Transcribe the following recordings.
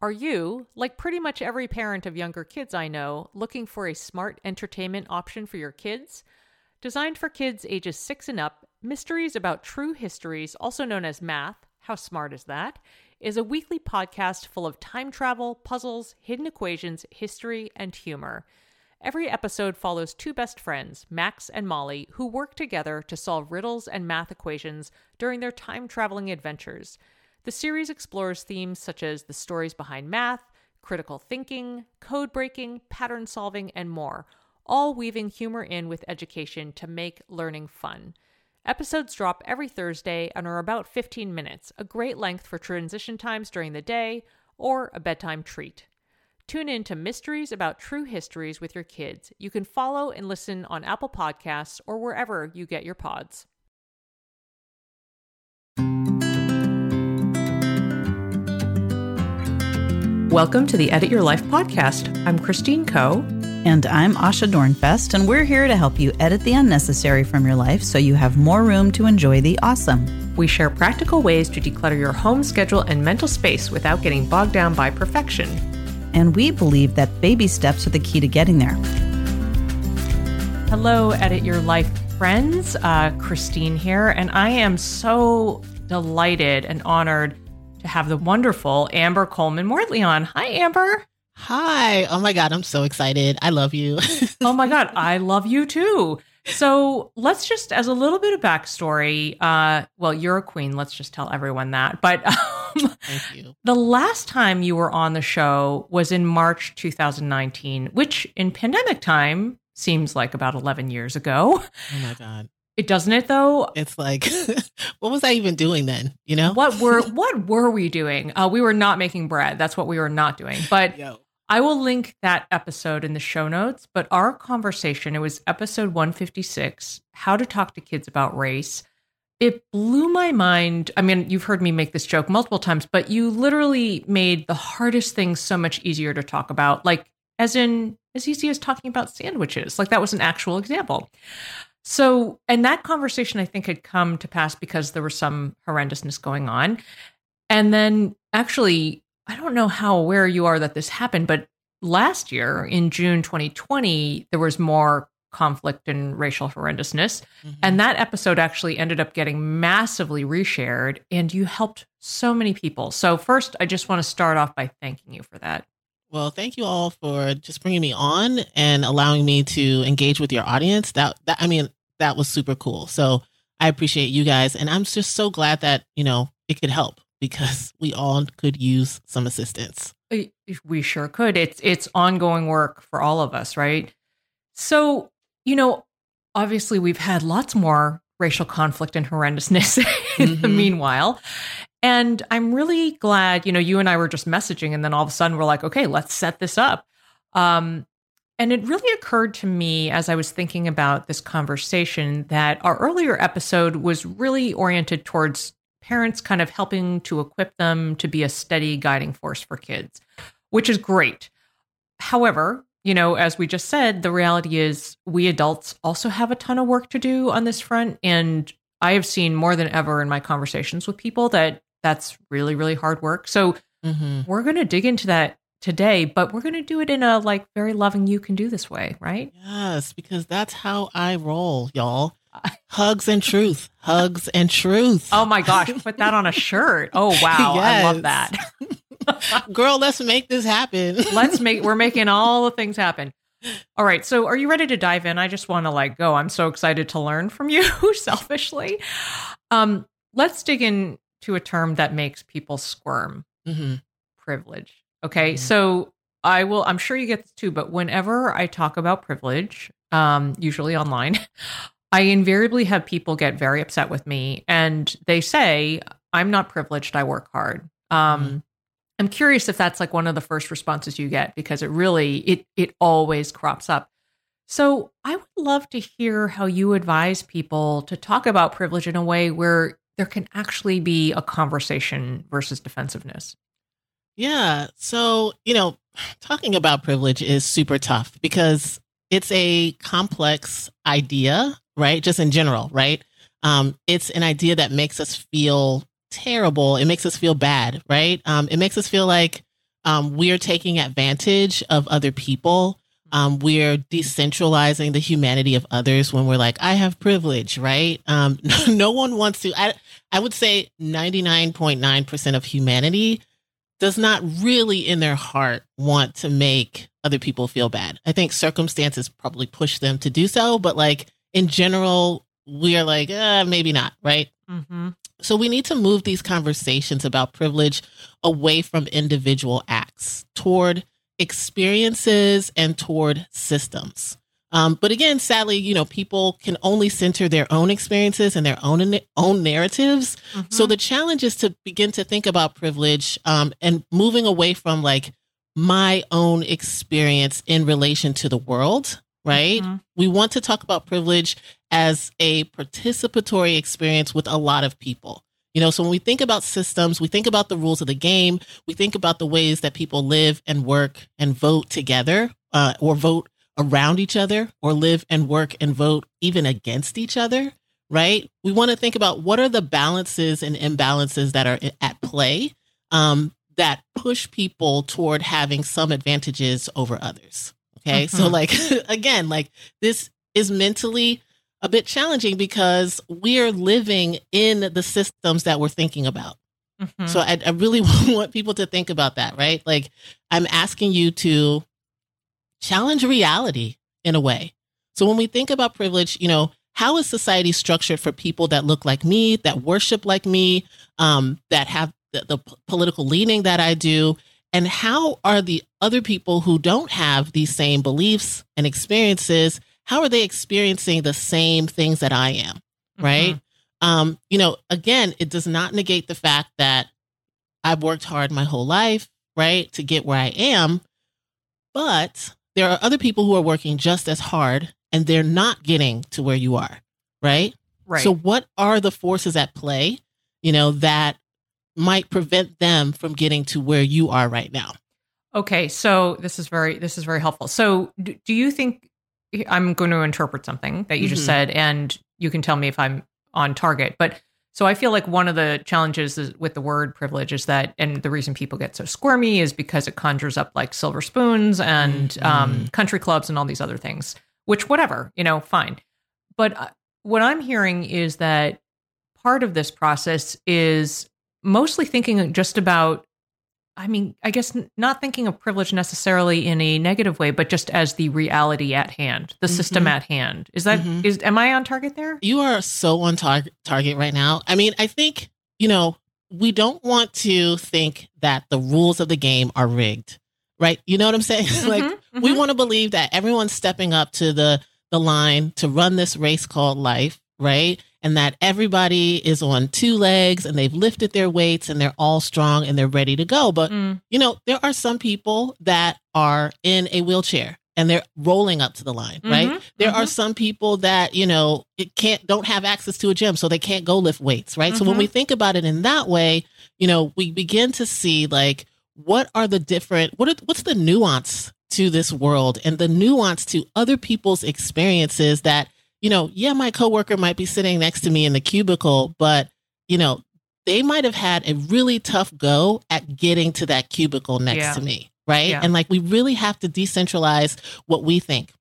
Are you, like pretty much every parent of younger kids I know, looking for a smart entertainment option for your kids? Designed for kids ages 6 and up, Mysteries About True Histories, also known as Math, how smart is that? Is a weekly podcast full of time travel, puzzles, hidden equations, history, and humor. Every episode follows two best friends, Max and Molly, who work together to solve riddles and math equations during their time traveling adventures. The series explores themes such as the stories behind math, critical thinking, code breaking, pattern solving, and more, all weaving humor in with education to make learning fun. Episodes drop every Thursday and are about 15 minutes, a great length for transition times during the day or a bedtime treat. Tune in to Mysteries About True Histories with your kids. You can follow and listen on Apple Podcasts or wherever you get your pods. Welcome to the Edit Your Life podcast. I'm Christine Koh. And I'm Asha Dornfest, and we're here to help you edit the unnecessary from your life so you have more room to enjoy the awesome. We share practical ways to declutter your home schedule and mental space without getting bogged down by perfection. And we believe that baby steps are the key to getting there. Hello, Edit Your Life friends. Uh, Christine here, and I am so delighted and honored to have the wonderful Amber Coleman Mortley on. Hi, Amber. Hi. Oh my God, I'm so excited. I love you. oh my God, I love you too. So let's just, as a little bit of backstory, uh, well, you're a queen. Let's just tell everyone that. But um, Thank you. the last time you were on the show was in March 2019, which in pandemic time seems like about 11 years ago. Oh my God. It doesn't it though? It's like, what was I even doing then? You know? What were what were we doing? Uh, we were not making bread. That's what we were not doing. But Yo. I will link that episode in the show notes. But our conversation, it was episode 156, How to Talk to Kids About Race. It blew my mind. I mean, you've heard me make this joke multiple times, but you literally made the hardest things so much easier to talk about. Like, as in, as easy as talking about sandwiches. Like, that was an actual example. So, and that conversation I think had come to pass because there was some horrendousness going on. And then actually, I don't know how aware you are that this happened, but last year in June 2020, there was more conflict and racial horrendousness. Mm-hmm. And that episode actually ended up getting massively reshared, and you helped so many people. So, first, I just want to start off by thanking you for that. Well, thank you all for just bringing me on and allowing me to engage with your audience. That, that I mean, that was super cool. So I appreciate you guys, and I'm just so glad that you know it could help because we all could use some assistance. We sure could. It's it's ongoing work for all of us, right? So you know, obviously we've had lots more racial conflict and horrendousness in mm-hmm. the meanwhile. And I'm really glad, you know, you and I were just messaging, and then all of a sudden we're like, okay, let's set this up. Um, and it really occurred to me as I was thinking about this conversation that our earlier episode was really oriented towards parents kind of helping to equip them to be a steady guiding force for kids, which is great. However, you know, as we just said, the reality is we adults also have a ton of work to do on this front. And I have seen more than ever in my conversations with people that that's really, really hard work. So mm-hmm. we're going to dig into that today, but we're going to do it in a like very loving you can do this way, right? Yes, because that's how I roll, y'all. Hugs and truth. Hugs and truth. Oh my gosh, put that on a shirt. Oh wow, yes. I love that. Girl, let's make this happen. let's make we're making all the things happen. All right, so are you ready to dive in? I just want to like go. I'm so excited to learn from you selfishly. Um, let's dig into a term that makes people squirm. Mm-hmm. Privilege. Okay. Mm-hmm. So I will, I'm sure you get this too, but whenever I talk about privilege, um, usually online, I invariably have people get very upset with me and they say, I'm not privileged, I work hard. Um, mm-hmm. I'm curious if that's like one of the first responses you get because it really it it always crops up. So I would love to hear how you advise people to talk about privilege in a way where there can actually be a conversation versus defensiveness. Yeah. So, you know, talking about privilege is super tough because it's a complex idea, right? Just in general, right? Um, it's an idea that makes us feel terrible. It makes us feel bad, right? Um, it makes us feel like um, we're taking advantage of other people. Um, we're decentralizing the humanity of others when we're like, I have privilege, right? Um, no one wants to. I, I would say 99.9% of humanity does not really in their heart want to make other people feel bad. I think circumstances probably push them to do so, but like in general, we are like, uh, maybe not, right? Mm-hmm. So we need to move these conversations about privilege away from individual acts toward experiences and toward systems. Um, but again, sadly, you know, people can only center their own experiences and their own own narratives. Mm-hmm. So the challenge is to begin to think about privilege um, and moving away from like my own experience in relation to the world. Right? Mm-hmm. We want to talk about privilege as a participatory experience with a lot of people. You know, so when we think about systems, we think about the rules of the game, we think about the ways that people live and work and vote together uh, or vote around each other or live and work and vote even against each other, right? We want to think about what are the balances and imbalances that are at play um, that push people toward having some advantages over others. Okay. Mm-hmm. So, like, again, like this is mentally a bit challenging because we're living in the systems that we're thinking about. Mm-hmm. So I, I, really want people to think about that, right? Like I'm asking you to challenge reality in a way. So when we think about privilege, you know, how is society structured for people that look like me, that worship like me, um, that have the, the political leaning that I do? And how are the other people who don't have these same beliefs and experiences how are they experiencing the same things that I am? Right. Mm-hmm. Um, you know, again, it does not negate the fact that I've worked hard my whole life, right, to get where I am. But there are other people who are working just as hard and they're not getting to where you are, right? Right. So, what are the forces at play, you know, that might prevent them from getting to where you are right now? Okay, so this is very this is very helpful. So, do, do you think I'm going to interpret something that you mm-hmm. just said, and you can tell me if I'm on target. But so I feel like one of the challenges with the word privilege is that, and the reason people get so squirmy is because it conjures up like silver spoons and mm-hmm. um, country clubs and all these other things, which, whatever, you know, fine. But uh, what I'm hearing is that part of this process is mostly thinking just about I mean, I guess not thinking of privilege necessarily in a negative way, but just as the reality at hand, the mm-hmm. system at hand. Is that mm-hmm. is? Am I on target there? You are so on tar- target right now. I mean, I think you know we don't want to think that the rules of the game are rigged, right? You know what I'm saying? Mm-hmm. like we mm-hmm. want to believe that everyone's stepping up to the the line to run this race called life, right? And that everybody is on two legs and they've lifted their weights and they're all strong and they're ready to go. But, mm. you know, there are some people that are in a wheelchair and they're rolling up to the line, mm-hmm, right? There mm-hmm. are some people that, you know, it can't don't have access to a gym so they can't go lift weights, right? Mm-hmm. So when mm-hmm. we think about it in that way, you know, we begin to see like what are the different what are, what's the nuance to this world and the nuance to other people's experiences that you know, yeah, my coworker might be sitting next to me in the cubicle, but, you know, they might have had a really tough go at getting to that cubicle next yeah. to me. Right. Yeah. And like, we really have to decentralize what we think.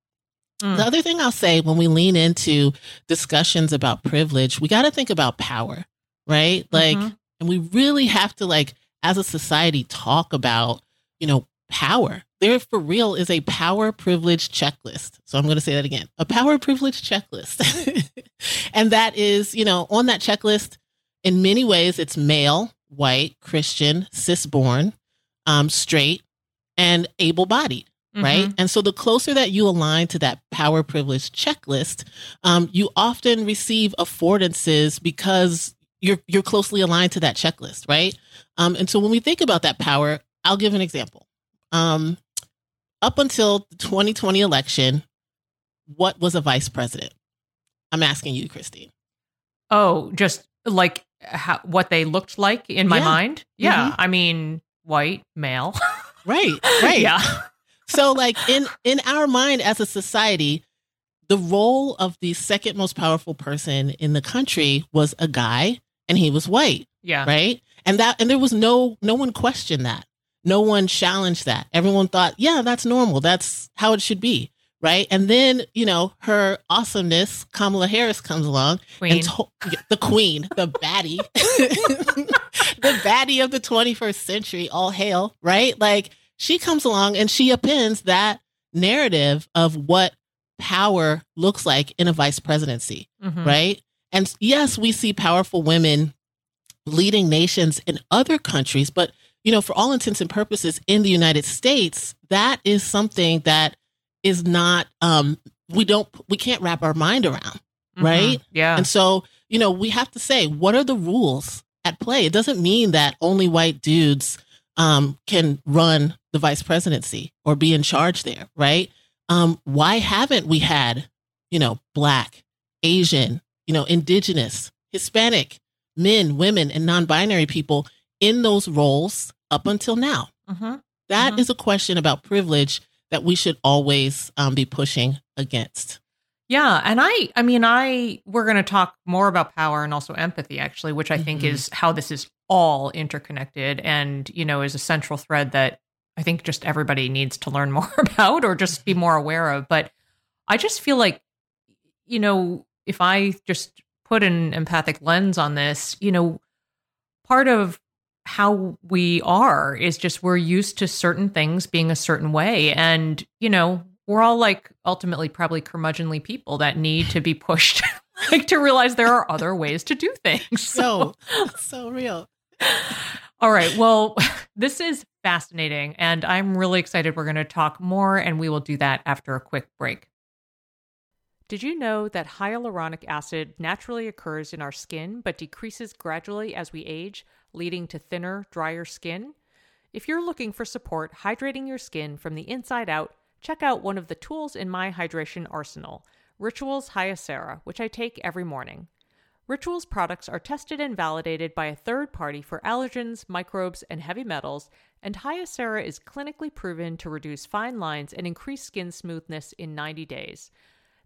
Mm. The other thing I'll say when we lean into discussions about privilege, we got to think about power, right? Like, mm-hmm. and we really have to, like, as a society, talk about, you know, power there for real is a power privilege checklist. So I'm going to say that again a power privilege checklist. and that is, you know, on that checklist, in many ways, it's male, white, Christian, cisborn, um, straight, and able bodied. Mm-hmm. Right. And so the closer that you align to that power privilege checklist, um, you often receive affordances because you're you're closely aligned to that checklist, right? Um, and so when we think about that power, I'll give an example. Um, up until the 2020 election, what was a vice president? I'm asking you, Christine. Oh, just like how, what they looked like in my yeah. mind. Yeah, mm-hmm. I mean, white male. right, right. Yeah. so, like in in our mind as a society, the role of the second most powerful person in the country was a guy, and he was white. Yeah. Right. And that and there was no no one questioned that no one challenged that. Everyone thought, yeah, that's normal. That's how it should be. Right. And then, you know, her awesomeness, Kamala Harris comes along Queen. and to- the queen, the baddie, the baddie of the 21st century, all hail, right? Like she comes along and she appends that narrative of what power looks like in a vice presidency, Mhm. right? And yes, we see powerful women leading nations in other countries, but you know, for all intents and purposes in the United States, that is something that is not um we don't we can't wrap our mind around. Mhm. right? Yeah. And so, you know, we have to say, what are the rules at play? It doesn't mean that only white dudes um, can run the vice presidency or be in charge there, right? Um, why haven't we had, you know, black, Asian, you know, indigenous, Hispanic men, women, and non binary people in those roles up until now? Mhm. That Mhm. is a question about privilege that we should always um, be pushing against. Yeah, and I I mean I we're going to talk more about power and also empathy actually, which I think Mhm. is how this is all interconnected and, you know, is a central thread that I think just everybody needs to learn more about or just be more aware of, but I just feel like you know, if I just put an empathic lens on this, you know, part of how we are is just we're used to certain things being a certain way. And you know we're all like ultimately probably curmudgeonly people that need to be pushed like to realize there are other ways to do things. So, so real. all right. Well this is fascinating and i'm really excited we're going to talk more and we will do that after a quick break. Did you know that hyaluronic acid naturally occurs in our skin but decreases gradually as we age, leading to thinner, drier skin? If you're looking for support hydrating your skin from the inside out, check out one of the tools in my hydration arsenal, Rituals Hyacera, which I take every morning. Rituals products are tested and validated by a third party for allergens, microbes, and heavy metals, and Hyacera is clinically proven to reduce fine lines and increase skin smoothness in 90 days.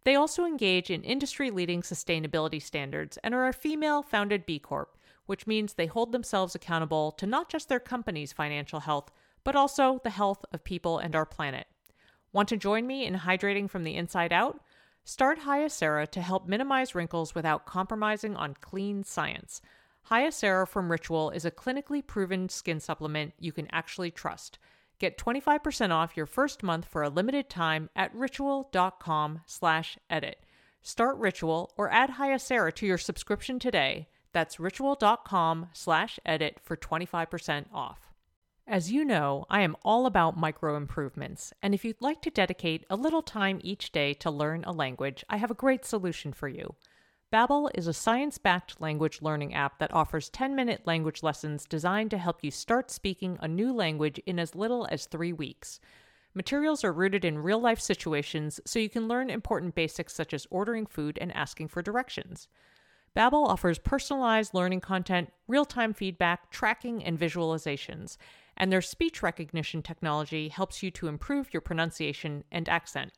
They also engage in industry leading sustainability standards and are a female founded B Corp, which means they hold themselves accountable to not just their company's financial health, but also the health of people and our planet. Want to join me in hydrating from the inside out? Start Hyacera to help minimize wrinkles without compromising on clean science. Hyacera from Ritual is a clinically proven skin supplement you can actually trust. Get 25% off your first month for a limited time at ritual.com slash edit. Start Ritual or add Hyacera to your subscription today. That's ritual.com slash edit for 25% off. As you know, I am all about micro improvements, and if you'd like to dedicate a little time each day to learn a language, I have a great solution for you. Babbel is a science-backed language learning app that offers 10-minute language lessons designed to help you start speaking a new language in as little as 3 weeks. Materials are rooted in real-life situations so you can learn important basics such as ordering food and asking for directions. Babbel offers personalized learning content, real-time feedback, tracking, and visualizations, and their speech recognition technology helps you to improve your pronunciation and accent.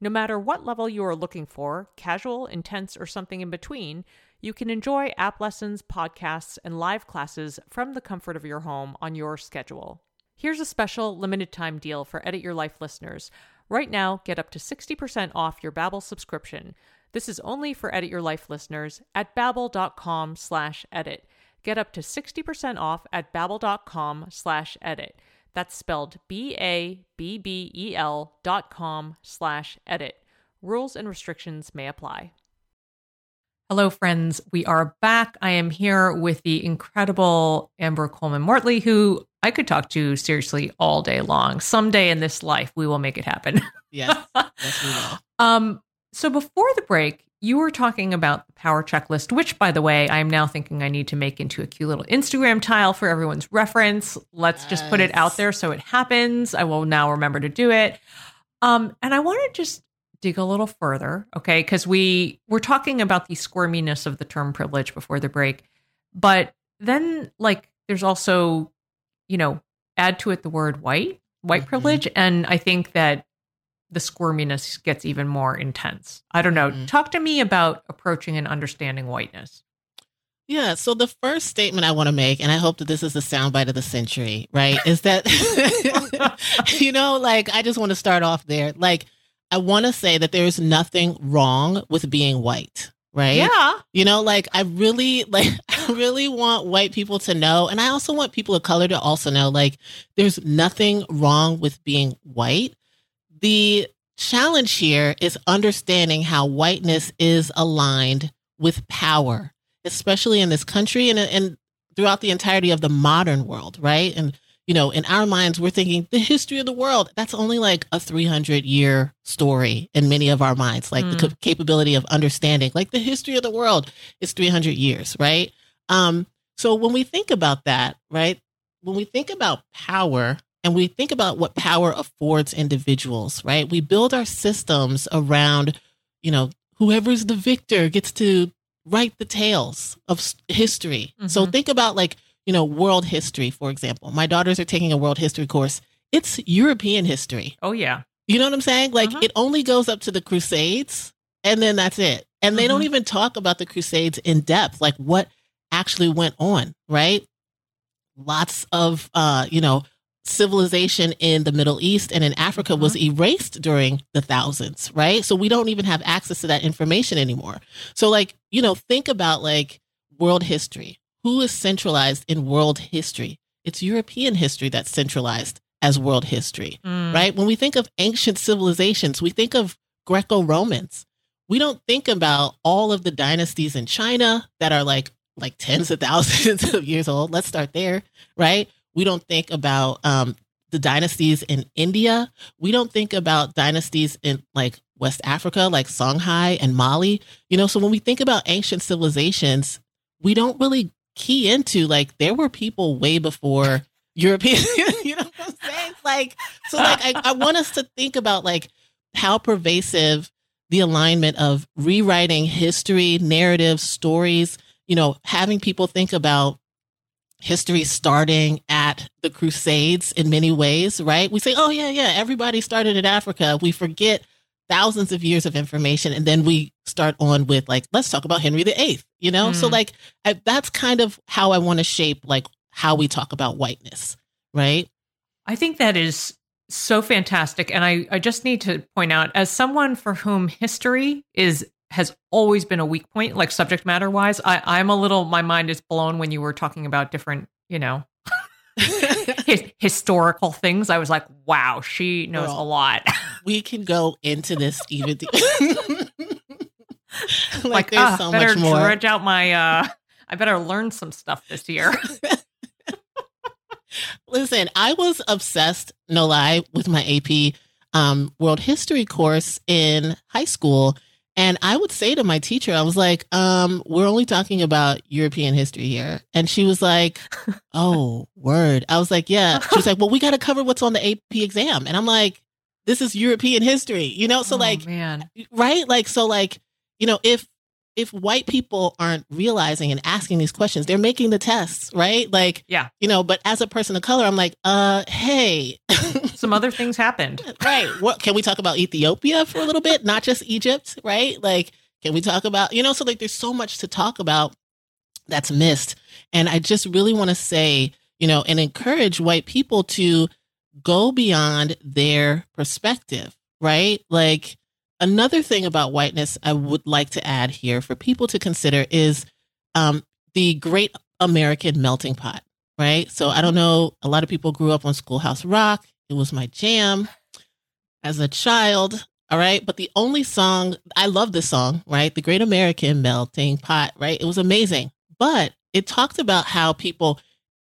No matter what level you are looking for, casual, intense, or something in between, you can enjoy app lessons, podcasts, and live classes from the comfort of your home on your schedule. Here's a special limited time deal for Edit Your Life listeners. Right now, get up to 60% off your Babbel subscription. This is only for Edit Your Life listeners at babbel.com slash edit. Get up to 60% off at babbel.com slash edit. That's spelled B-A-B-B-E-L dot com slash edit. Rules and restrictions may apply. Hello, friends. We are back. I am here with the incredible Amber Coleman Mortley, who I could talk to seriously all day long. Someday in this life, we will make it happen. Yes. yes, we will. Um, so before the break, you were talking about the power checklist, which, by the way, I am now thinking I need to make into a cute little Instagram tile for everyone's reference. Let's just put it out there so it happens. I will now remember to do it. Um, and I want to just dig a little further, okay? Because we were talking about the squirminess of the term privilege before the break, but then like there's also, you know, add to it the word white, white Mhm. privilege, and I think that the squirminess gets even more intense. I don't know. Mhm. Talk to me about approaching and understanding whiteness. Yeah. So the first statement I want to make, and I hope that this is the soundbite of the century, right? is that, you know, like I just want to start off there. Like, I want to say that there's nothing wrong with being white, right? Yeah. You know, like I really like I really want white people to know and I also want people of color to also know like there's nothing wrong with being white. The challenge here is understanding how whiteness is aligned with power, especially in this country and and throughout the entirety of the modern world, right? And you know, in our minds, we're thinking the history of the world. That's only like a 300 year story in many of our minds, like mm. the capability of understanding, like the history of the world is 300 years, right? Um, so when we think about that, right, when we think about power and we think about what power affords individuals, right, we build our systems around, you know, whoever's the victor gets to write the tales of history. Mm-hmm. So think about like, you know, world history, for example. My daughters are taking a world history course. It's European history. Oh, yeah. You know what I'm saying? Like, uh-huh. it only goes up to the Crusades and then that's it. And they mm-hmm. don't even talk about the Crusades in depth, like what actually went on, right? Lots of, uh, you know, civilization in the Middle East and in Africa mm-hmm. was erased during the thousands, right? So we don't even have access to that information anymore. So, like, you know, think about like world history who is centralized in world history? It's European history that's centralized as world history, mm. right? When we think of ancient civilizations, we think of Greco Romans. We don't think about all of the dynasties in China that are like like tens of thousands of years old. Let's start there, right? We don't think about um, the dynasties in India. We don't think about dynasties in like West Africa, like Songhai and Mali. You know, so when we think about ancient civilizations, we don't really key into like there were people way before European, you know what I'm saying? Like, so like I, I want us to think about like how pervasive the alignment of rewriting history, narrative, stories, you know, having people think about history starting at the Crusades in many ways, right? We say, oh, yeah, yeah, everybody started in Africa. We forget thousands of years of information and then we start on with like let's talk about henry viii you know mm. so like I, that's kind of how i want to shape like how we talk about whiteness right i think that is so fantastic and i i just need to point out as someone for whom history is has always been a weak point like subject matter wise i i'm a little my mind is blown when you were talking about different you know his, historical things. I was like, wow, she knows Girl, a lot. we can go into this even. like, like, there's uh, so better much more. Dredge out my. uh I better learn some stuff this year. Listen, I was obsessed, no lie, with my AP um, World History course in high school and I would say to my teacher, I was like, um, we're only talking about European history here. And she was like, oh, word. I was like, yeah. She was like, well, we got to cover what's on the AP exam. And I'm like, this is European history, you know? So, oh, like, man. right? Like, so, like, you know, if, if white people aren't realizing and asking these questions, they're making the tests, right? Like, yeah, you know, but as a person of color, I'm like, uh, hey, some other things happened. right. What can we talk about Ethiopia for a little bit? Not just Egypt, right? Like, can we talk about, you know, so like there's so much to talk about that's missed. And I just really want to say, you know, and encourage white people to go beyond their perspective, right? Like, another thing about whiteness I would like to add here for people to consider is um, the great American melting pot, right? So I don't know, a lot of people grew up on Schoolhouse Rock. It was my jam as a child. All right. But the only song, I love this song, right? The Great American Melting Pot, right? It was amazing. But it talked about how people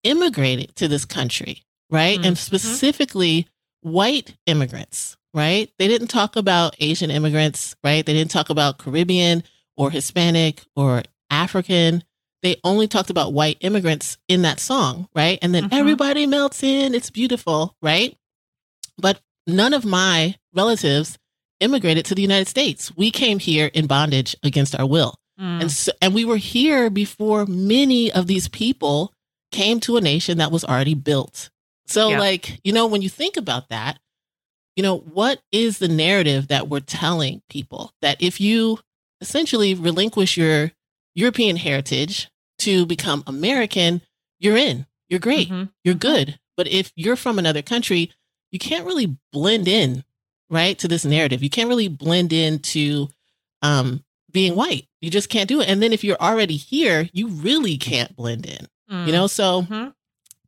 immigrated to this country, right? Mm-hmm. And specifically white immigrants, right? They didn't talk about Asian immigrants, right? They didn't talk about Caribbean or Hispanic or African. They only talked about white immigrants in that song, right? And then mm-hmm. everybody melts in. It's beautiful, right? But none of my relatives immigrated to the United States. We came here in bondage against our will. Mm. And so, and we were here before many of these people came to a nation that was already built. So yeah. like, you know, when you think about that, you know, what is the narrative that we're telling people that if you essentially relinquish your European heritage to become American, you're in. You're great. Mhm. You're good. But if you're from another country, you can't really blend in, right, to this narrative. You can't really blend into um, being white. You just can't do it. And then if you're already here, you really can't blend in, Mm. you know? So Mhm.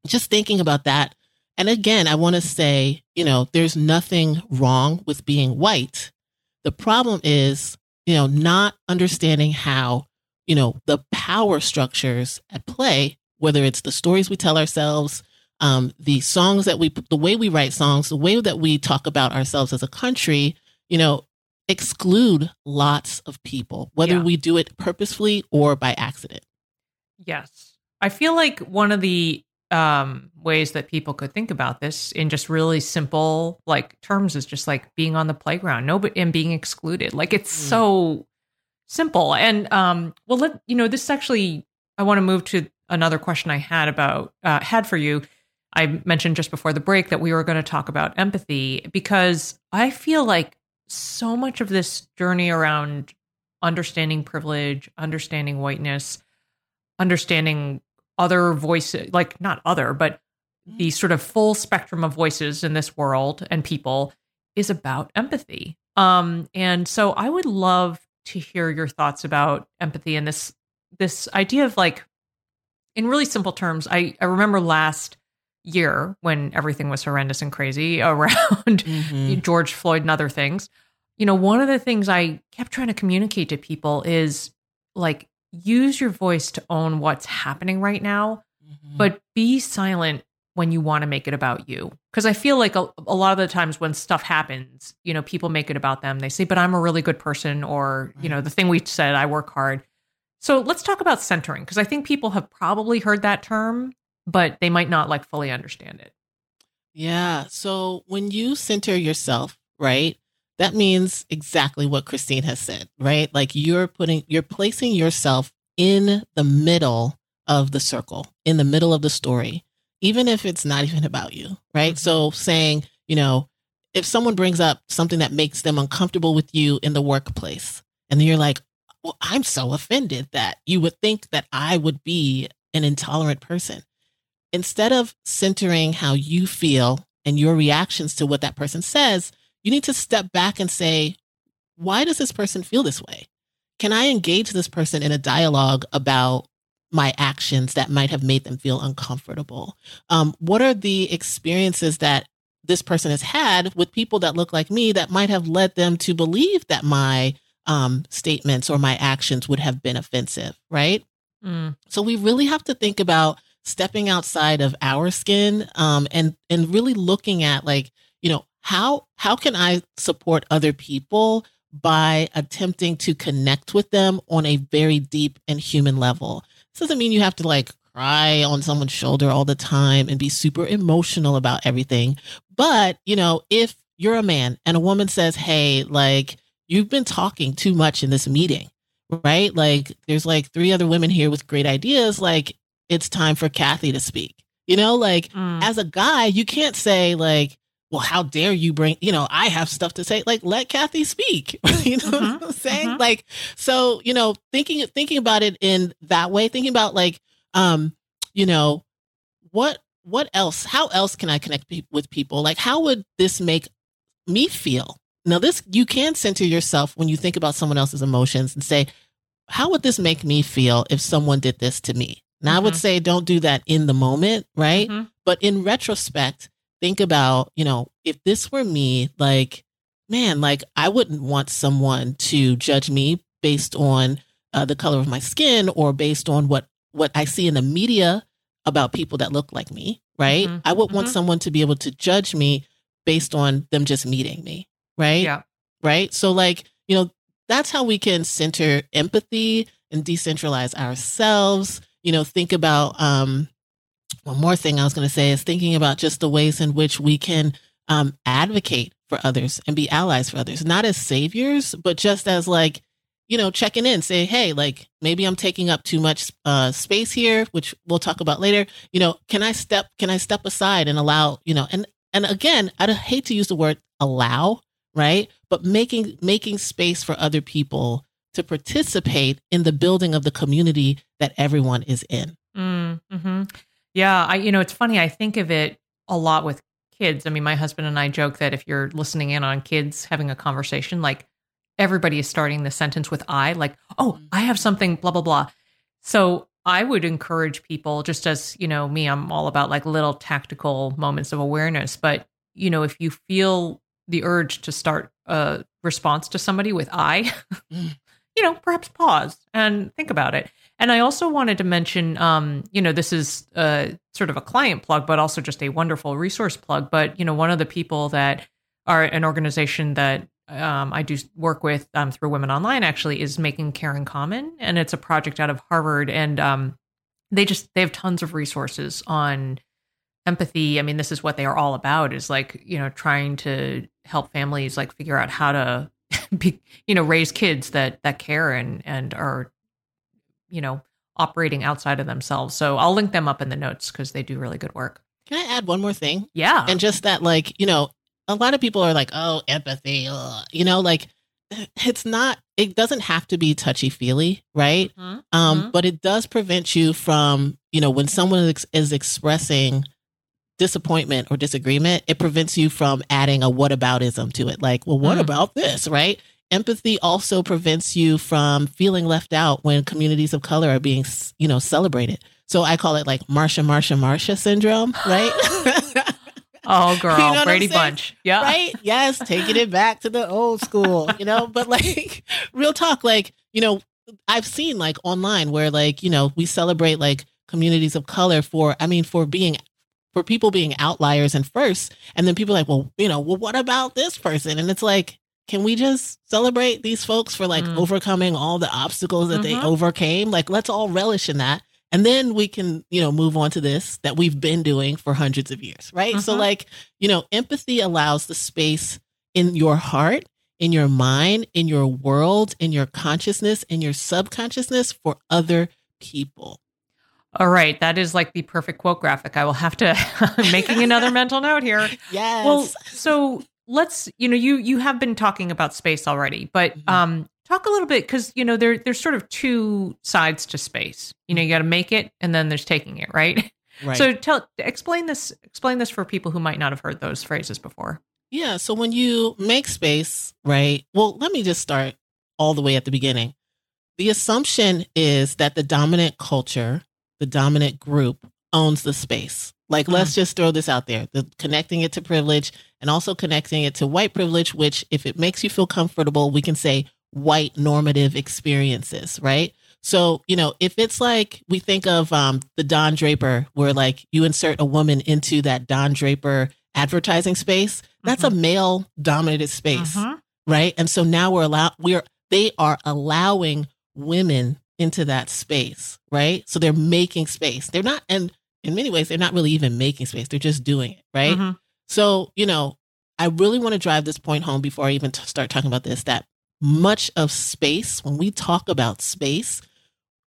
just thinking about that. And again, I want to say, you know, there's nothing wrong with being white. The problem is, you know, not understanding how, you know, the power structures at play, whether it's the stories we tell ourselves, um, the songs that we, the way we write songs, the way that we talk about ourselves as a country, you know, exclude lots of people, whether Yeah. we do it purposefully or by accident. Yes. I feel like one of the um, ways that people could think about this in just really simple like terms is just like being on the playground, no, but and being excluded. Like it's Mm. so simple. And um, well, let you know this actually. I want to move to another question I had about uh, had for you. I mentioned just before the break that we were going to talk about empathy because I feel like so much of this journey around understanding privilege, understanding whiteness, understanding other voices, like not other, but the sort of full spectrum of voices in this world and people is about empathy. Um, and so I would love to hear your thoughts about empathy and this this idea of like in really simple terms, I, I remember last year when everything was horrendous and crazy around Mhm. George Floyd and other things. You know, one of the things I kept trying to communicate to people is like use your voice to own what's happening right now, Mhm. but be silent when you want to make it about you. Because I feel like a, a lot of the times when stuff happens, you know, people make it about them. They say, but I'm a really good person, or, you know, the thing we said, I work hard. So let's talk about centering, because I think people have probably heard that term, but they might not like fully understand it. Yeah. So when you center yourself, right, that means exactly what Christine has said, right? Like you're putting, you're placing yourself in the middle of the circle, in the middle of the story, even if it's not even about you, right? Mhm. So saying, you know, if someone brings up something that makes them uncomfortable with you in the workplace, and then you're like, well, I'm so offended that you would think that I would be an intolerant person instead of centering how you feel and your reactions to what that person says, you need to step back and say, why does this person feel this way? Can I engage this person in a dialogue about my actions that might have made them feel uncomfortable? Um, what are the experiences that this person has had with people that look like me that might have led them to believe that my um, statements or my actions would have been offensive, right? Mm, So we really have to think about stepping outside of our skin um, and and really looking at like you know how how can I support other people by attempting to connect with them on a very deep and human level. This doesn't mean you have to like cry on someone's shoulder all the time and be super emotional about everything. But, you know, if you're a man and a woman says, Hey, like, you've been talking too much in this meeting, right? Like, there's like three other women here with great ideas. Like, it's time for Kathy to speak. You know, like, mm. as a guy, you can't say, like, well, how dare you bring, you know, I have stuff to say. Like, let Kathy speak. you know Mhm, what I'm saying? mhm. Like, so, you know, thinking thinking about it in that way, thinking about like, um, you know, what what else? How else can I connect pe- with people? Like, how would this make me feel? Now, this you can center yourself when you think about someone else's emotions and say, how would this make me feel if someone did this to me? Now, I would Mhm. say don't do that in the moment, right? Mhm. But in retrospect, think about, you know, if this were me, like, man, like I wouldn't want someone to judge me based on uh, the color of my skin or based on what what I see in the media about people that look like me, right? Mhm, I would want mhm. someone to be able to judge me based on them just meeting me, right? Yeah. right? So, like, you know, that's how we can center empathy and decentralize ourselves. You know, think about um, one more thing I was going to say is thinking about just the ways in which we can um, advocate for others and be allies for others, not as saviors, but just as like, you know, checking in, say, hey, like maybe I'm taking up too much uh, space here, which we'll talk about later. You know, can I step? Can I step aside and allow? You know, and and again, I would hate to use the word allow, right? But making making space for other people to participate in the building of the community that everyone is in. Mm-hmm. Yeah, I you know it's funny. I think of it a lot with kids. I mean, my husband and I joke that if you're listening in on kids having a conversation, like everybody is starting the sentence with I, like, oh, I have something, blah blah blah. So I would encourage people, just as you know, me, I'm all about like little tactical moments of awareness. But you know, if you feel the urge to start a response to somebody with I, mm. you know, perhaps pause and think about it. And I also wanted to mention, um, you know, this is uh, sort of a client plug, but also just a wonderful resource plug. But you know, one of the people that are an organization that um, I do work with um, through Women Online actually is making caring common, and it's a project out of Harvard, and um, they just they have tons of resources on empathy. I mean, this is what they are all about: is like you know trying to help families like figure out how to be, you know raise kids that that care and and are you know, operating outside of themselves. So I'll link them up in the notes because they do really good work. Can I add one more thing? Yeah. And just that, like, you know, a lot of people are like, oh, empathy, ugh. you know, like, it's not, it doesn't have to be touchy feely, right? Mm-hmm. Um, mm-hmm. But it does prevent you from, you know, when someone is, is expressing disappointment or disagreement, it prevents you from adding a whataboutism to it. Like, well, what mm. about this, right? Empathy also prevents you from feeling left out when communities of color are being, you know, celebrated. So I call it like Marsha, Marsha, Marsha syndrome, right? oh, girl, you know Brady Bunch. Yeah. Right? Yes, taking it back to the old school, you know, but like real talk, like, you know, I've seen like online where like, you know, we celebrate like communities of color for, I mean, for being for people being outliers and first and then people like well you know well what about this person and it's like can we just celebrate these folks for like mm. overcoming all the obstacles that mm-hmm. they overcame? Like, let's all relish in that. And then we can, you know, move on to this that we've been doing for hundreds of years, right? Mm-hmm. So, like, you know, empathy allows the space in your heart, in your mind, in your world, in your consciousness, in your subconsciousness for other people. All right, that is like the perfect quote graphic. I will have to making another mental note here. Yes. Well, so let's you know you you have been talking about space already but mm-hmm. um talk a little bit because you know there there's sort of two sides to space. You know you got to make it and then there's taking it right? Right. so tell explain this explain this for people who might not have heard those phrases before. Yeah so when you make space right well let me just start all the way at the beginning. The assumption is that the dominant culture the dominant group owns the space like, mm-hmm. let's just throw this out there the, connecting it to privilege and also connecting it to white privilege, which, if it makes you feel comfortable, we can say white normative experiences, right? So, you know, if it's like we think of um, the Don Draper, where like you insert a woman into that Don Draper advertising space, that's mm-hmm. a male dominated space, mm-hmm. right? And so now we're allowed, we're, they are allowing women into that space, right? So they're making space. They're not, and in many ways, they're not really even making space. They're just doing it. Right. Mm-hmm. So, you know, I really want to drive this point home before I even t- start talking about this that much of space, when we talk about space,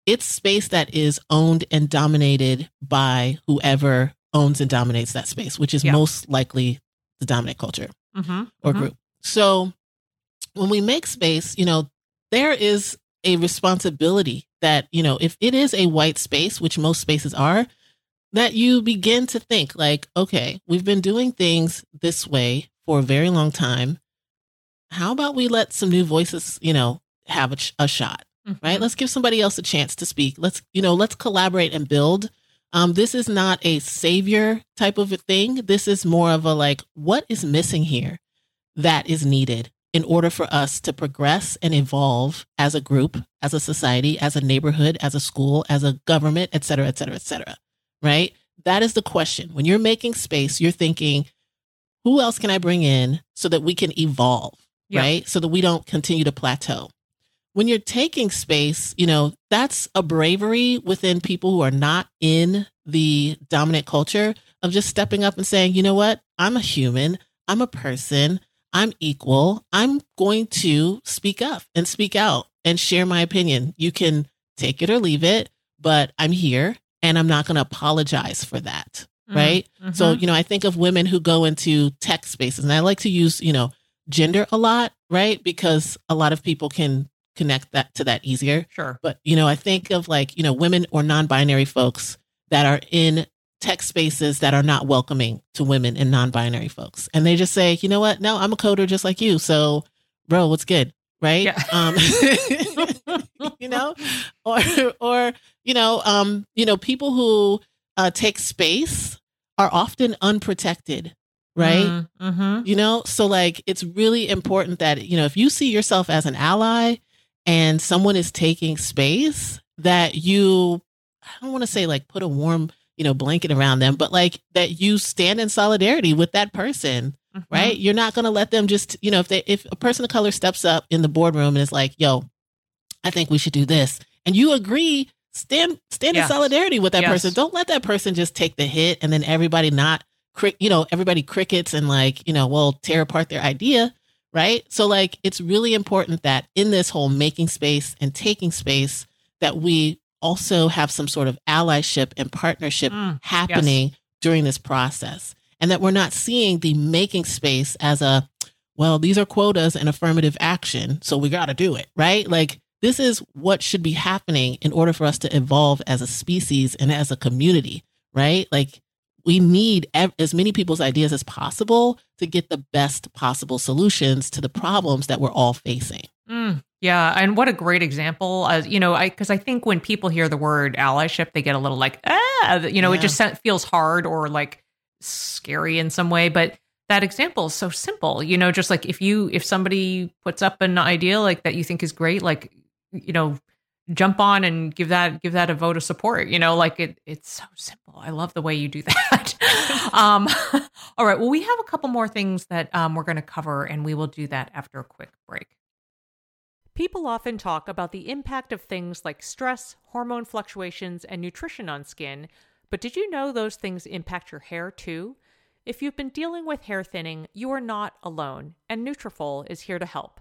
it's space that is owned and dominated by whoever owns and dominates that space, which is yeah. most likely the dominant culture mm-hmm. or mm-hmm. group. So when we make space, you know, there is a responsibility that, you know, if it is a white space, which most spaces are, that you begin to think like, okay, we've been doing things this way for a very long time. How about we let some new voices, you know, have a, a shot, mm-hmm. right? Let's give somebody else a chance to speak. Let's, you know, let's collaborate and build. Um, this is not a savior type of a thing. This is more of a like, what is missing here that is needed in order for us to progress and evolve as a group, as a society, as a neighborhood, as a school, as a government, et cetera, et cetera, et cetera right? That is the question. When you're making space, you're thinking, who else can I bring in so that we can evolve, yeah. right? So that we don't continue to plateau. When you're taking space, you know, that's a bravery within people who are not in the dominant culture of just stepping up and saying, you know what? I'm a human, I'm a person, I'm equal. I'm going to speak up and speak out and share my opinion. You can take it or leave it, but I'm here and I'm not going to apologize for that. Mm-hmm. Right. Mm-hmm. So, you know, I think of women who go into tech spaces and I like to use, you know, gender a lot, right? Because a lot of people can connect that to that easier. Sure. But, you know, I think of like, you know, women or non binary folks that are in tech spaces that are not welcoming to women and non binary folks. And they just say, you know what? No, I'm a coder just like you. So, bro, what's good? Right. Yeah. Um, you know, or, or, you know, um, you know, people who uh, take space are often unprotected. Right. Mm-hmm. You know, so like it's really important that, you know, if you see yourself as an ally and someone is taking space, that you, I don't want to say like put a warm, you know, blanket around them, but like that you stand in solidarity with that person, Mhm. right? You're not going to let them just, you know, if they, if a person of color steps up in the boardroom and is like, yo, I think we should do this, and you agree, stand, stand Yes. in solidarity with that Yes. person. Don't let that person just take the hit and then everybody not, you know, everybody crickets and like, you know, well, tear apart their idea right? So like it's really important that in this whole making space and taking space that we also have some sort of allyship and partnership Mm, happening during this process and that we're not seeing the making space as a well these are quotas and affirmative action so we got to do it right like this is what should be happening in order for us to evolve as a species and as a community right like we need ev- as many people's ideas as possible to get the best possible solutions to the problems that we're all facing Mm, yeah, and what a great example. As you know, I because I think when people hear the word allyship, they get a little like ah, you know, it just feels hard or like scary in some way. But that example is so simple. You know, just like if you if somebody puts up an idea like that you think is great, like you know, jump on and give that give that a vote of support. You know, like it it's so simple. I love the way you do that. um, all right. Well, we have a couple more things that um, we're going to cover, and we will do that after a quick break. People often talk about the impact of things like stress, hormone fluctuations, and nutrition on skin, but did you know those things impact your hair too? If you've been dealing with hair thinning, you are not alone, and Nutrafol is here to help.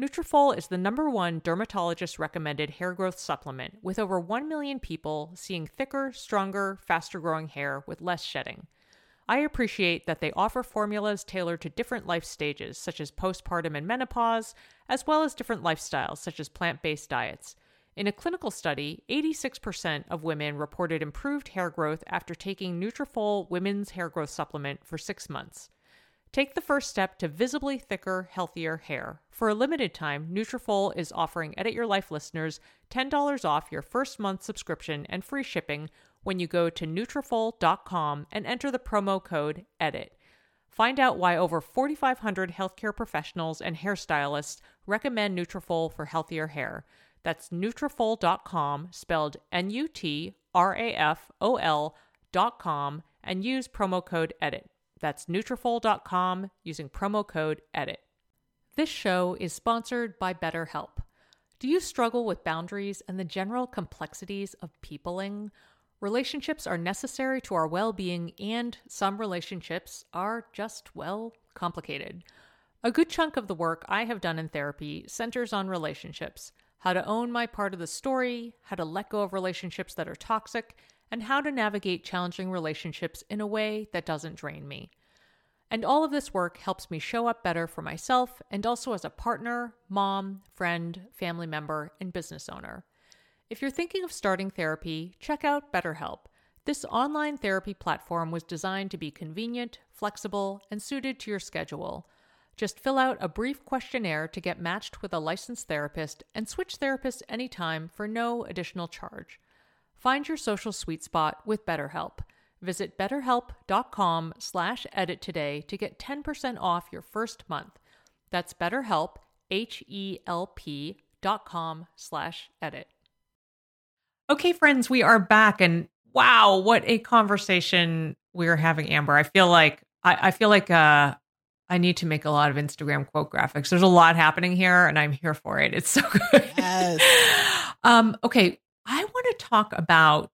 Nutrafol is the number one dermatologist recommended hair growth supplement, with over 1 million people seeing thicker, stronger, faster growing hair with less shedding. I appreciate that they offer formulas tailored to different life stages, such as postpartum and menopause, as well as different lifestyles, such as plant based diets. In a clinical study, 86% of women reported improved hair growth after taking Nutrafol Women's Hair Growth Supplement for six months. Take the first step to visibly thicker, healthier hair. For a limited time, Nutrafol is offering Edit Your Life listeners $10 off your first month subscription and free shipping when you go to Nutrafol.com and enter the promo code EDIT. Find out why over 4,500 healthcare professionals and hairstylists recommend Nutrafol for healthier hair. That's Nutrafol.com, spelled N-U-T-R-A-F-O-L dot com, and use promo code EDIT. That's Nutrafol.com using promo code EDIT. This show is sponsored by BetterHelp. Do you struggle with boundaries and the general complexities of peopling? Relationships are necessary to our well being, and some relationships are just, well, complicated. A good chunk of the work I have done in therapy centers on relationships how to own my part of the story, how to let go of relationships that are toxic, and how to navigate challenging relationships in a way that doesn't drain me. And all of this work helps me show up better for myself and also as a partner, mom, friend, family member, and business owner. If you're thinking of starting therapy, check out BetterHelp. This online therapy platform was designed to be convenient, flexible, and suited to your schedule. Just fill out a brief questionnaire to get matched with a licensed therapist and switch therapists anytime for no additional charge. Find your social sweet spot with BetterHelp. Visit betterhelp.com slash edit today to get 10% off your first month. That's betterhelp, H-E-L-P dot com slash edit. Okay, friends, we are back and wow, what a conversation we are having, Amber. I feel like I, I feel like uh I need to make a lot of Instagram quote graphics. There's a lot happening here and I'm here for it. It's so good. Yes. um, okay. To talk about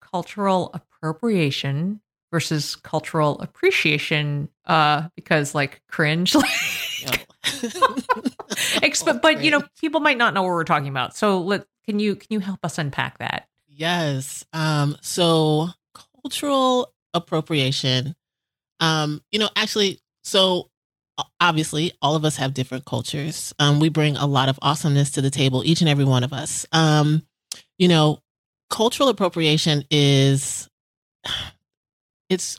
cultural appropriation versus cultural appreciation, uh, because like cringe. Exp- but you know, people might not know what we're talking about. So let can you can you help us unpack that? Yes. Um, so cultural appropriation. Um, you know, actually, so obviously all of us have different cultures. Um, we bring a lot of awesomeness to the table, each and every one of us. Um, you know, cultural appropriation is it's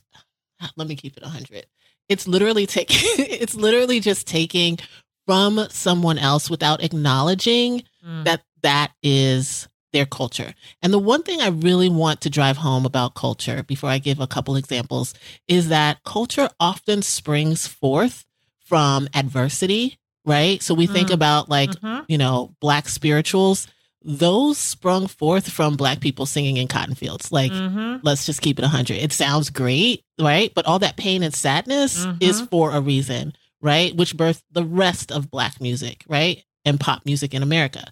let me keep it 100 it's literally taking it's literally just taking from someone else without acknowledging mm. that that is their culture. And the one thing I really want to drive home about culture before I give a couple examples is that culture often springs forth from adversity, right? So we mm. think about like, mm-hmm. you know, black spirituals those sprung forth from black people singing in cotton fields. Like, mm-hmm. let's just keep it 100. It sounds great, right? But all that pain and sadness mm-hmm. is for a reason, right? Which birthed the rest of black music, right? And pop music in America.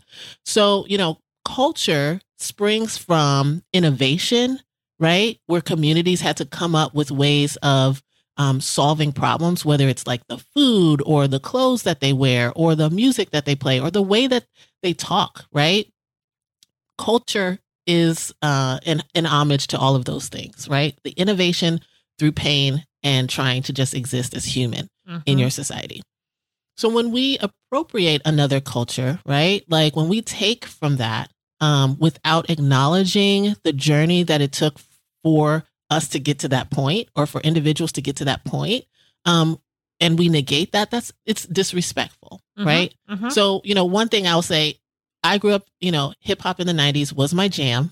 So, you know, culture springs from innovation, right? Where communities had to come up with ways of um, solving problems, whether it's like the food or the clothes that they wear or the music that they play or the way that they talk, right? Culture is uh, an, an homage to all of those things, right? The innovation through pain and trying to just exist as human mm-hmm. in your society. So when we appropriate another culture, right? Like when we take from that um, without acknowledging the journey that it took for us to get to that point or for individuals to get to that point, um, and we negate that, that's it's disrespectful, mm-hmm. right? Mm-hmm. So, you know, one thing I'll say I grew up, you know, hip hop in the 90s was my jam.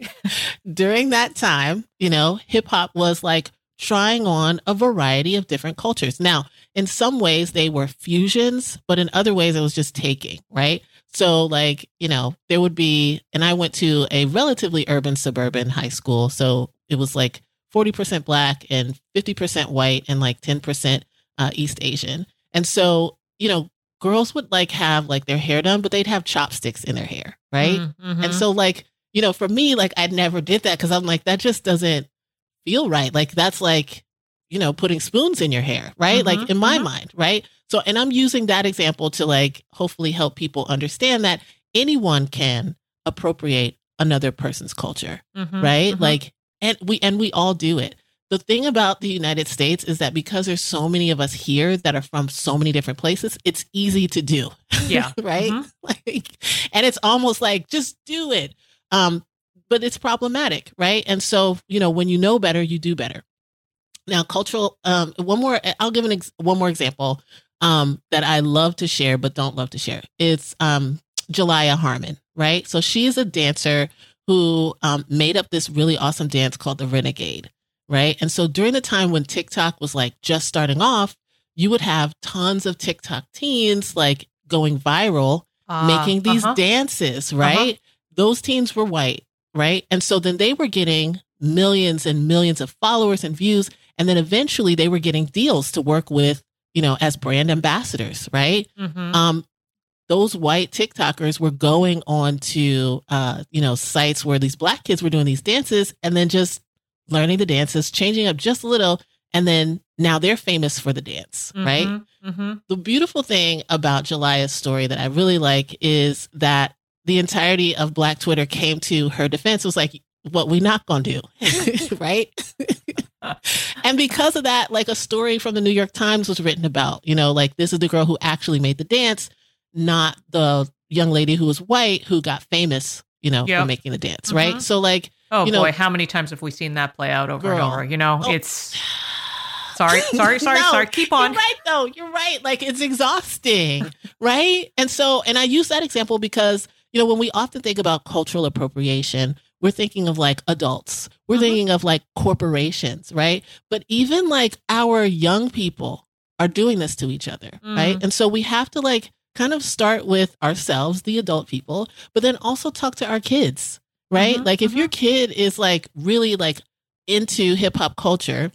During that time, you know, hip hop was like trying on a variety of different cultures. Now, in some ways, they were fusions, but in other ways, it was just taking, right? So, like, you know, there would be, and I went to a relatively urban suburban high school. So it was like 40% black and 50% white and like 10% uh, East Asian. And so, you know, girls would like have like their hair done, but they'd have chopsticks in their hair, right? Mm-hmm. And so like, you know, for me, like I never did that because I'm like, that just doesn't feel right. Like that's like, you know, putting spoons in your hair, right? Mm-hmm. Like in my mm-hmm. mind, right? So, and I'm using that example to like hopefully help people understand that anyone can appropriate another person's culture, mm-hmm. right? Mm-hmm. Like, and we, and we all do it the thing about the United States is that because there's so many of us here that are from so many different places, it's easy to do. Yeah. right? Mm-hmm. Like and it's almost like just do it. Um but it's problematic, right? And so, you know, when you know better, you do better. Now, cultural um one more I'll give an ex- one more example um that I love to share but don't love to share. It's um Jalaiah Harmon, right? So she is a dancer who um, made up this really awesome dance called the Renegade right? And so during the time when TikTok was like just starting off, you would have tons of TikTok teens like going viral, uh, making these uh-huh. dances, uh-huh. right? Uh-huh. Those teens were white, right? And so then they were getting millions and millions of followers and views. And then eventually they were getting deals to work with, you know, as brand ambassadors, right? Mm-hmm. Um, those white TikTokers were going on to, uh, you know, sites where these black kids were doing these dances and then just learning the dances, changing up just a little, and then now they're famous for the dance, mm-hmm, right? Mm-hmm. The beautiful thing about Jalaiah's story that I really like is that the entirety of Black Twitter came to her defense. It was like, what we not gonna do, right? and because of that, like a story from the New York Times was written about, you know, like this is the girl who actually made the dance, not the young lady who was white who got famous, you know, yep. for making the dance, mm-hmm. right? So like Oh you boy, know, how many times have we seen that play out over girl, and over? You know, oh. it's sorry, sorry, sorry, no, sorry. Keep on. You're right though. You're right. Like it's exhausting, right? And so, and I use that example because you know when we often think about cultural appropriation, we're thinking of like adults. We're mm-hmm. thinking of like corporations, right? But even like our young people are doing this to each other, mm-hmm. right? And so we have to like kind of start with ourselves, the adult people, but then also talk to our kids right? Mm-hmm, like if mm-hmm. your kid is like really like into hip hop culture,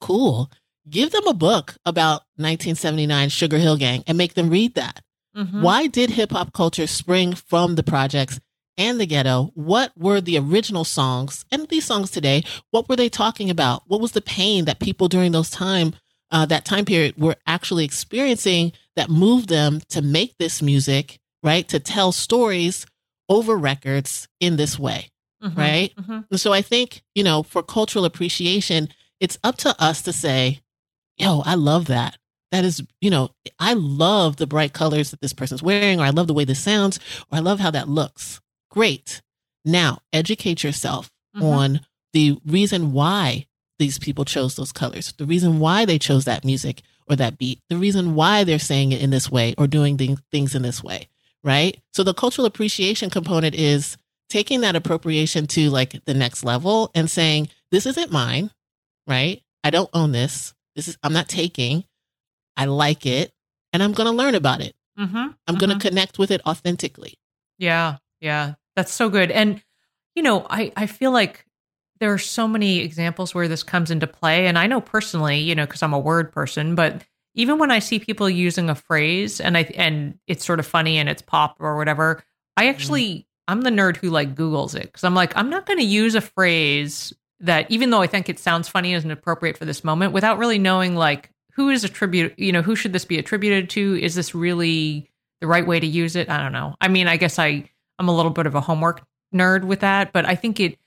cool. Give them a book about 1979 Sugar Hill Gang and make them read that. Mm-hmm. Why did hip hop culture spring from the projects and the ghetto? What were the original songs and these songs today? What were they talking about? What was the pain that people during those time uh, that time period were actually experiencing that moved them to make this music, right? To tell stories over records in this way. Mm-hmm, right. Mm-hmm. So I think, you know, for cultural appreciation, it's up to us to say, yo, I love that. that is, you know, I love the bright colors that this person's wearing, or I love the way this sounds, or I love how that looks. Great. Now educate yourself mm-hmm. on the reason why these people chose those colors, the reason why they chose that music or that beat, the reason why they're saying it in this way or doing things in this way, right? So the cultural appreciation component is taking that appropriation to like the next level and saying, this isn't mine, right? I don't own this. This is, I'm not taking. I like it and I'm going to learn about it. Mm-hmm, I'm mm-hmm. going to connect with it authentically. Yeah. Yeah. That's so good. And, you know, I, I feel like there are so many examples where this comes into play. And I know personally, you know, because I'm a word person, but even when I see people using a phrase and I and it's sort of funny and it's pop or whatever, I mm-hmm. actually mm. I'm the nerd who like Googles it because I'm like, I'm not going to use a phrase that even though I think it sounds funny and appropriate for this moment without really knowing like who is attributed, you know, who should this be attributed to? Is this really the right way to use it? I don't know. I mean, I guess I I'm a little bit of a homework nerd with that, but I think it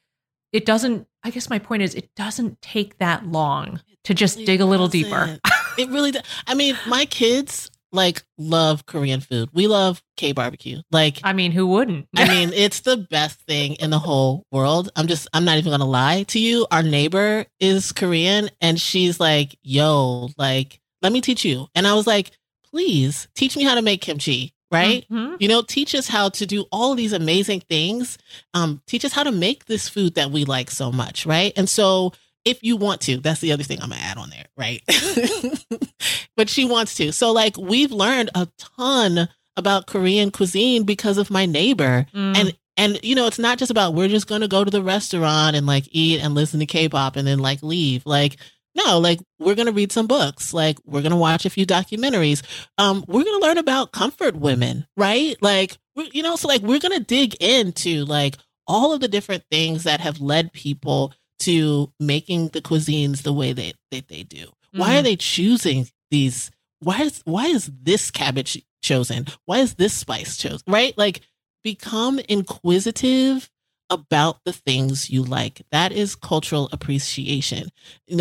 it doesn't I guess my point is it doesn't take that long to just dig a little deeper. It really does. I mean, my kids like love Korean food. We love K barbecue. Like I mean, who wouldn't? I mean, it's the best thing in the whole world. I'm just I'm not even going to lie to you. Our neighbor is Korean and she's like, "Yo, like let me teach you." And I was like, "Please, teach me how to make kimchi." right? Mm-hmm. You know, teach us how to do all these amazing things. Um, teach us how to make this food that we like so much, right? And so if you want to, that's the other thing I'm gonna add on there, right? but she wants to. So like we've learned a ton about Korean cuisine because of my neighbor. Mm. And and you know, it's not just about we're just gonna go to the restaurant and like eat and listen to K-pop and then like leave. Like no, like we're to read some books. Like we're to watch a few documentaries. Um, we're to learn about comfort women, right? Like, you know, so like we're to dig into like all of the different things that have led people to making the cuisines the way that, that they do. Mm-hmm. Why are mm-hmm. they choosing these? Why is, why is this cabbage chosen? Why is this spice chosen? Right? Like become inquisitive about the things you like. That is cultural appreciation.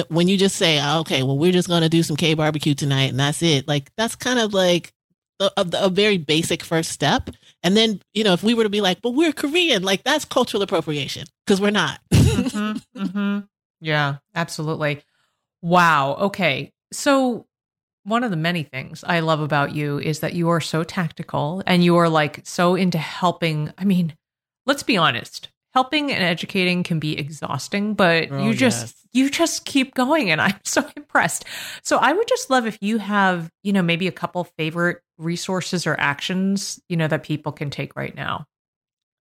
When you just say, ah, okay, well, we're just going to do some K barbecue tonight and that's it, like that's kind of like a, a, very basic first step. And then, you know, if we were to be like, but we're Korean, like that's cultural appropriation because we're not. Mm-hmm, mm-hmm. Yeah, absolutely. Wow. Okay. So, one of the many things I love about you is that you are so tactical and you are like so into helping. I mean, let's be honest helping and educating can be exhausting but oh, you just yes. you just keep going and i'm so impressed so i would just love if you have you know maybe a couple favorite resources or actions you know that people can take right now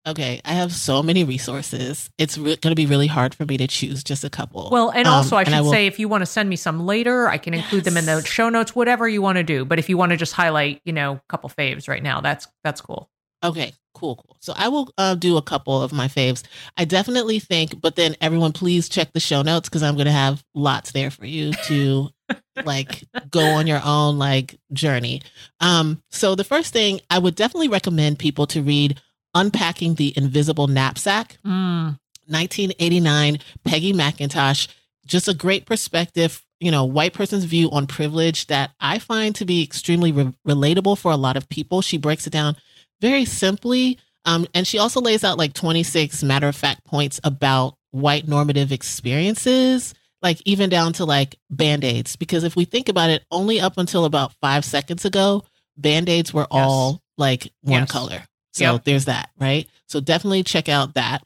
okay i have so many resources it's re- going to be really hard for me to choose just a couple well and um, also i should I will... say if you want to send me some later i can include yes. them in the show notes whatever you want to do but if you want to just highlight you know a couple faves right now that's that's cool Okay, cool, cool. So I will uh, do a couple of my faves. I definitely think, but then everyone, please check the show notes because I'm going to have lots there for you to like go on your own like journey. Um, so the first thing I would definitely recommend people to read "Unpacking the Invisible Knapsack," mm. 1989, Peggy McIntosh. Just a great perspective you know, white person's view on privilege that I find to be extremely re- relatable for a lot of people. She breaks it down very simply. Um, and she also lays out like 26 matter of fact points about white normative experiences, like even down to like band aids. Because if we think about it, only up until about five seconds ago, band aids were yes. all like one yes. color. So yep. there's that, right? So definitely check out that.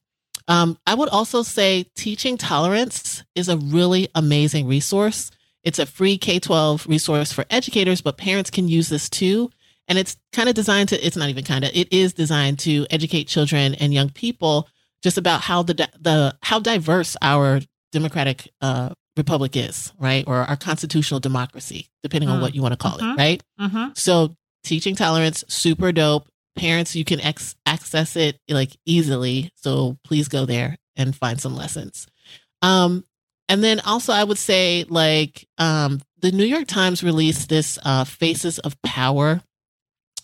Um, I would also say Teaching Tolerance is a really amazing resource. It's a free K 12 resource for educators, but parents can use this too and it's kind of designed to it's not even kind of it is designed to educate children and young people just about how the the how diverse our democratic uh, republic is right or our constitutional democracy depending mm. on what you want to call mm-hmm. it right mm-hmm. so teaching tolerance super dope parents you can ex- access it like easily so please go there and find some lessons um and then also i would say like um the new york times released this uh faces of power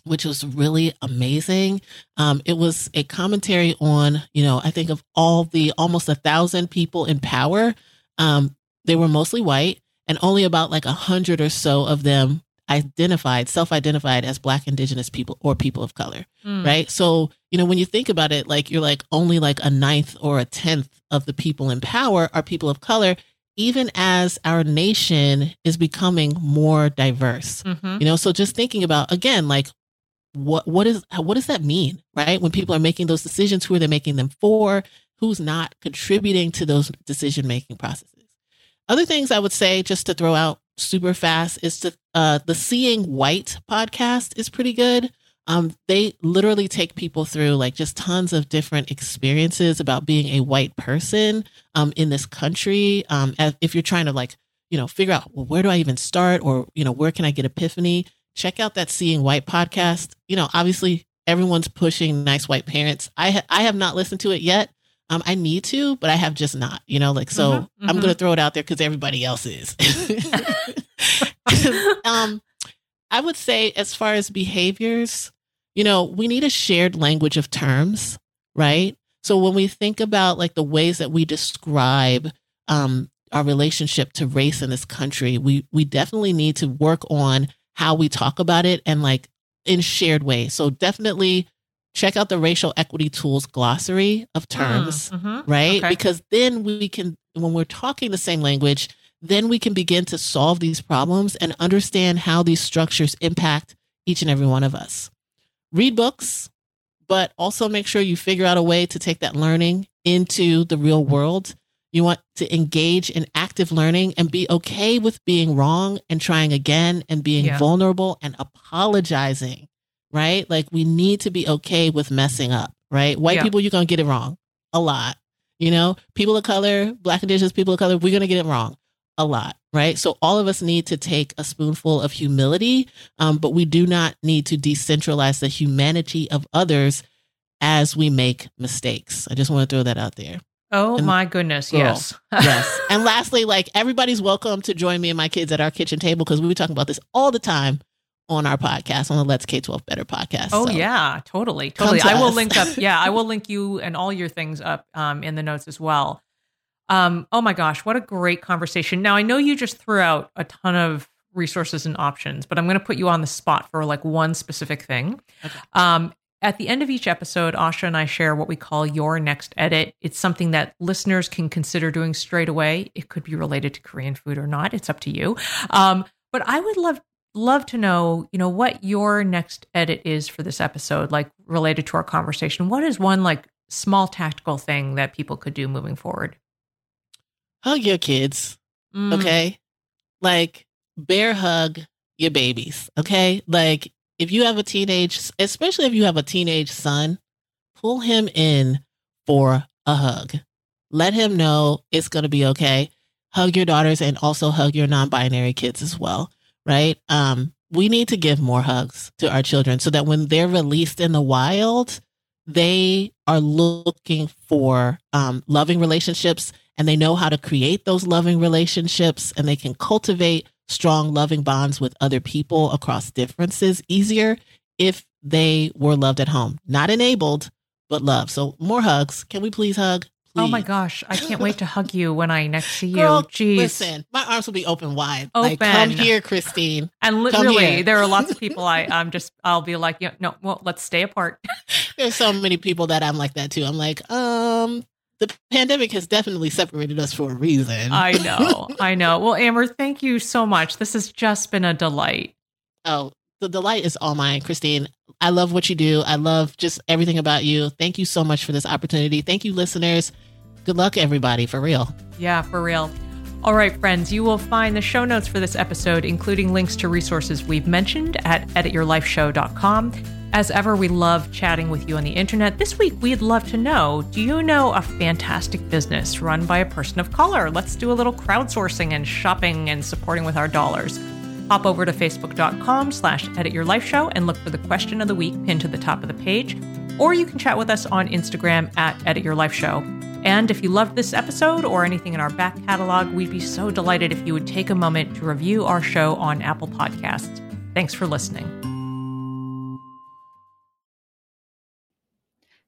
which was really amazing. Um, it was a commentary on, you know, I think of all the almost a thousand people in power. Um, they were mostly white, and only about like a hundred or so of them identified, self identified as Black, Indigenous people or people of color, Mm. right? So, you know, when you think about it, like you're like only like a ninth or a tenth of the people in power are people of color, even as our nation is becoming more diverse. Mhm. You know, so just thinking about again, like what what is what does that mean, right? When people are making those decisions, who are they making them for? Who's not contributing to those decision making processes? Other things I would say, just to throw out super fast, is to uh, the Seeing White podcast is pretty good. Um, they literally take people through like just tons of different experiences about being a white person um, in this country. Um, if you're trying to like, you know, figure out well, where do I even start, or you know, where can I get epiphany? Check out that Seeing White podcast. You know, obviously everyone's pushing nice white parents. I ha- I have not listened to it yet. Um, I need to, but I have just not. You know, like so Mhm, I'm mhm. gonna throw it out there because everybody else is. um, I would say, as far as behaviors, you know, we need a shared language of terms, right? So when we think about like the ways that we describe um, our relationship to race in this country, we we definitely need to work on how we talk about it and like in shared ways. So definitely check out the racial equity tools glossary of terms Mhm. right? Okay. Because then we can, when we're talking the same language, then we can begin to solve these problems and understand how these structures impact each and every one of us. Read books, but also make sure you figure out a way to take that learning into the real world. You want to engage in active learning and be okay with being wrong and trying again and being Yeah. vulnerable and apologizing, right? Like we need to be okay with messing up, right? White Yeah. people, you're to get it wrong a lot. You know, people of color, black indigenous people of color, we're to get it wrong a lot, right? So all of us need to take a spoonful of humility, um, but we do not need to decentralize the humanity of others as we make mistakes. I just want to throw that out there. Oh And- my goodness, Girl. yes. Yes. and lastly, like everybody's welcome to join me and my kids at our kitchen table because we were talking about this all the time on our podcast, on the Let's K 12 Better podcast. Oh So, yeah, totally, totally. to I will link up. Yeah, I will link you and all your things up um, in the notes as well. Um, oh my gosh, what a great conversation! Now I know you just threw out a ton of resources and options, but I'm going to put you on the spot for like one specific thing. Okay. Um, at the end of each episode, Asha and I share what we call your next edit. It's something that listeners can consider doing straight away. It could be related to Korean food or not. It's up to you. Um, but I would love love to know, you know, what your next edit is for this episode, like related to our conversation. What is one like small tactical thing that people could do moving forward? Hug your kids. Mm, okay like bear hug your babies okay like if you have a teenage especially if you have a teenage son pull him in for a hug let him know it's going to be okay hug your daughters and also hug your non-binary kids as well right? Um we need to give more hugs to our children so that when they're released in the wild they are looking for um, loving relationships and they know how to create those loving relationships and they can cultivate strong loving bonds with other people across differences easier if they were loved at home. Not enabled but loved. So more hugs. Can we please hug Oh my gosh, I can't wait to hug you when I next see you. Girl, Jeez. listen my arms will be open wide like come here christine And li- Come really, here. there are lots of people I I'm just I'll be like, yeah, no, well, let's stay apart. there's so many people that i'm like that too i'm like um the pandemic has definitely separated us for a reason I know. I know. Well, Amber, thank you so much. This has just been a delight. Oh, the delight is all mine, Christine. I love what you do. I love just everything about you. Thank you so much for this opportunity. Thank you, listeners. Good luck, everybody, for real. Yeah, for real. All right, friends, you will find the show notes for this episode, including links to resources we've mentioned at edityourlifeshow.com. As ever, we love chatting with you on the internet. This week, we'd love to know do you know a fantastic business run by a person of color? Let's do a little crowdsourcing and shopping and supporting with our dollars. Hop over to facebook.com slash edit your life show and look for the question of the week pinned to the top of the page. Or you can chat with us on Instagram at edit your life show. And if you loved this episode or anything in our back catalog, we'd be so delighted if you would take a moment to review our show on Apple Podcasts. Thanks for listening.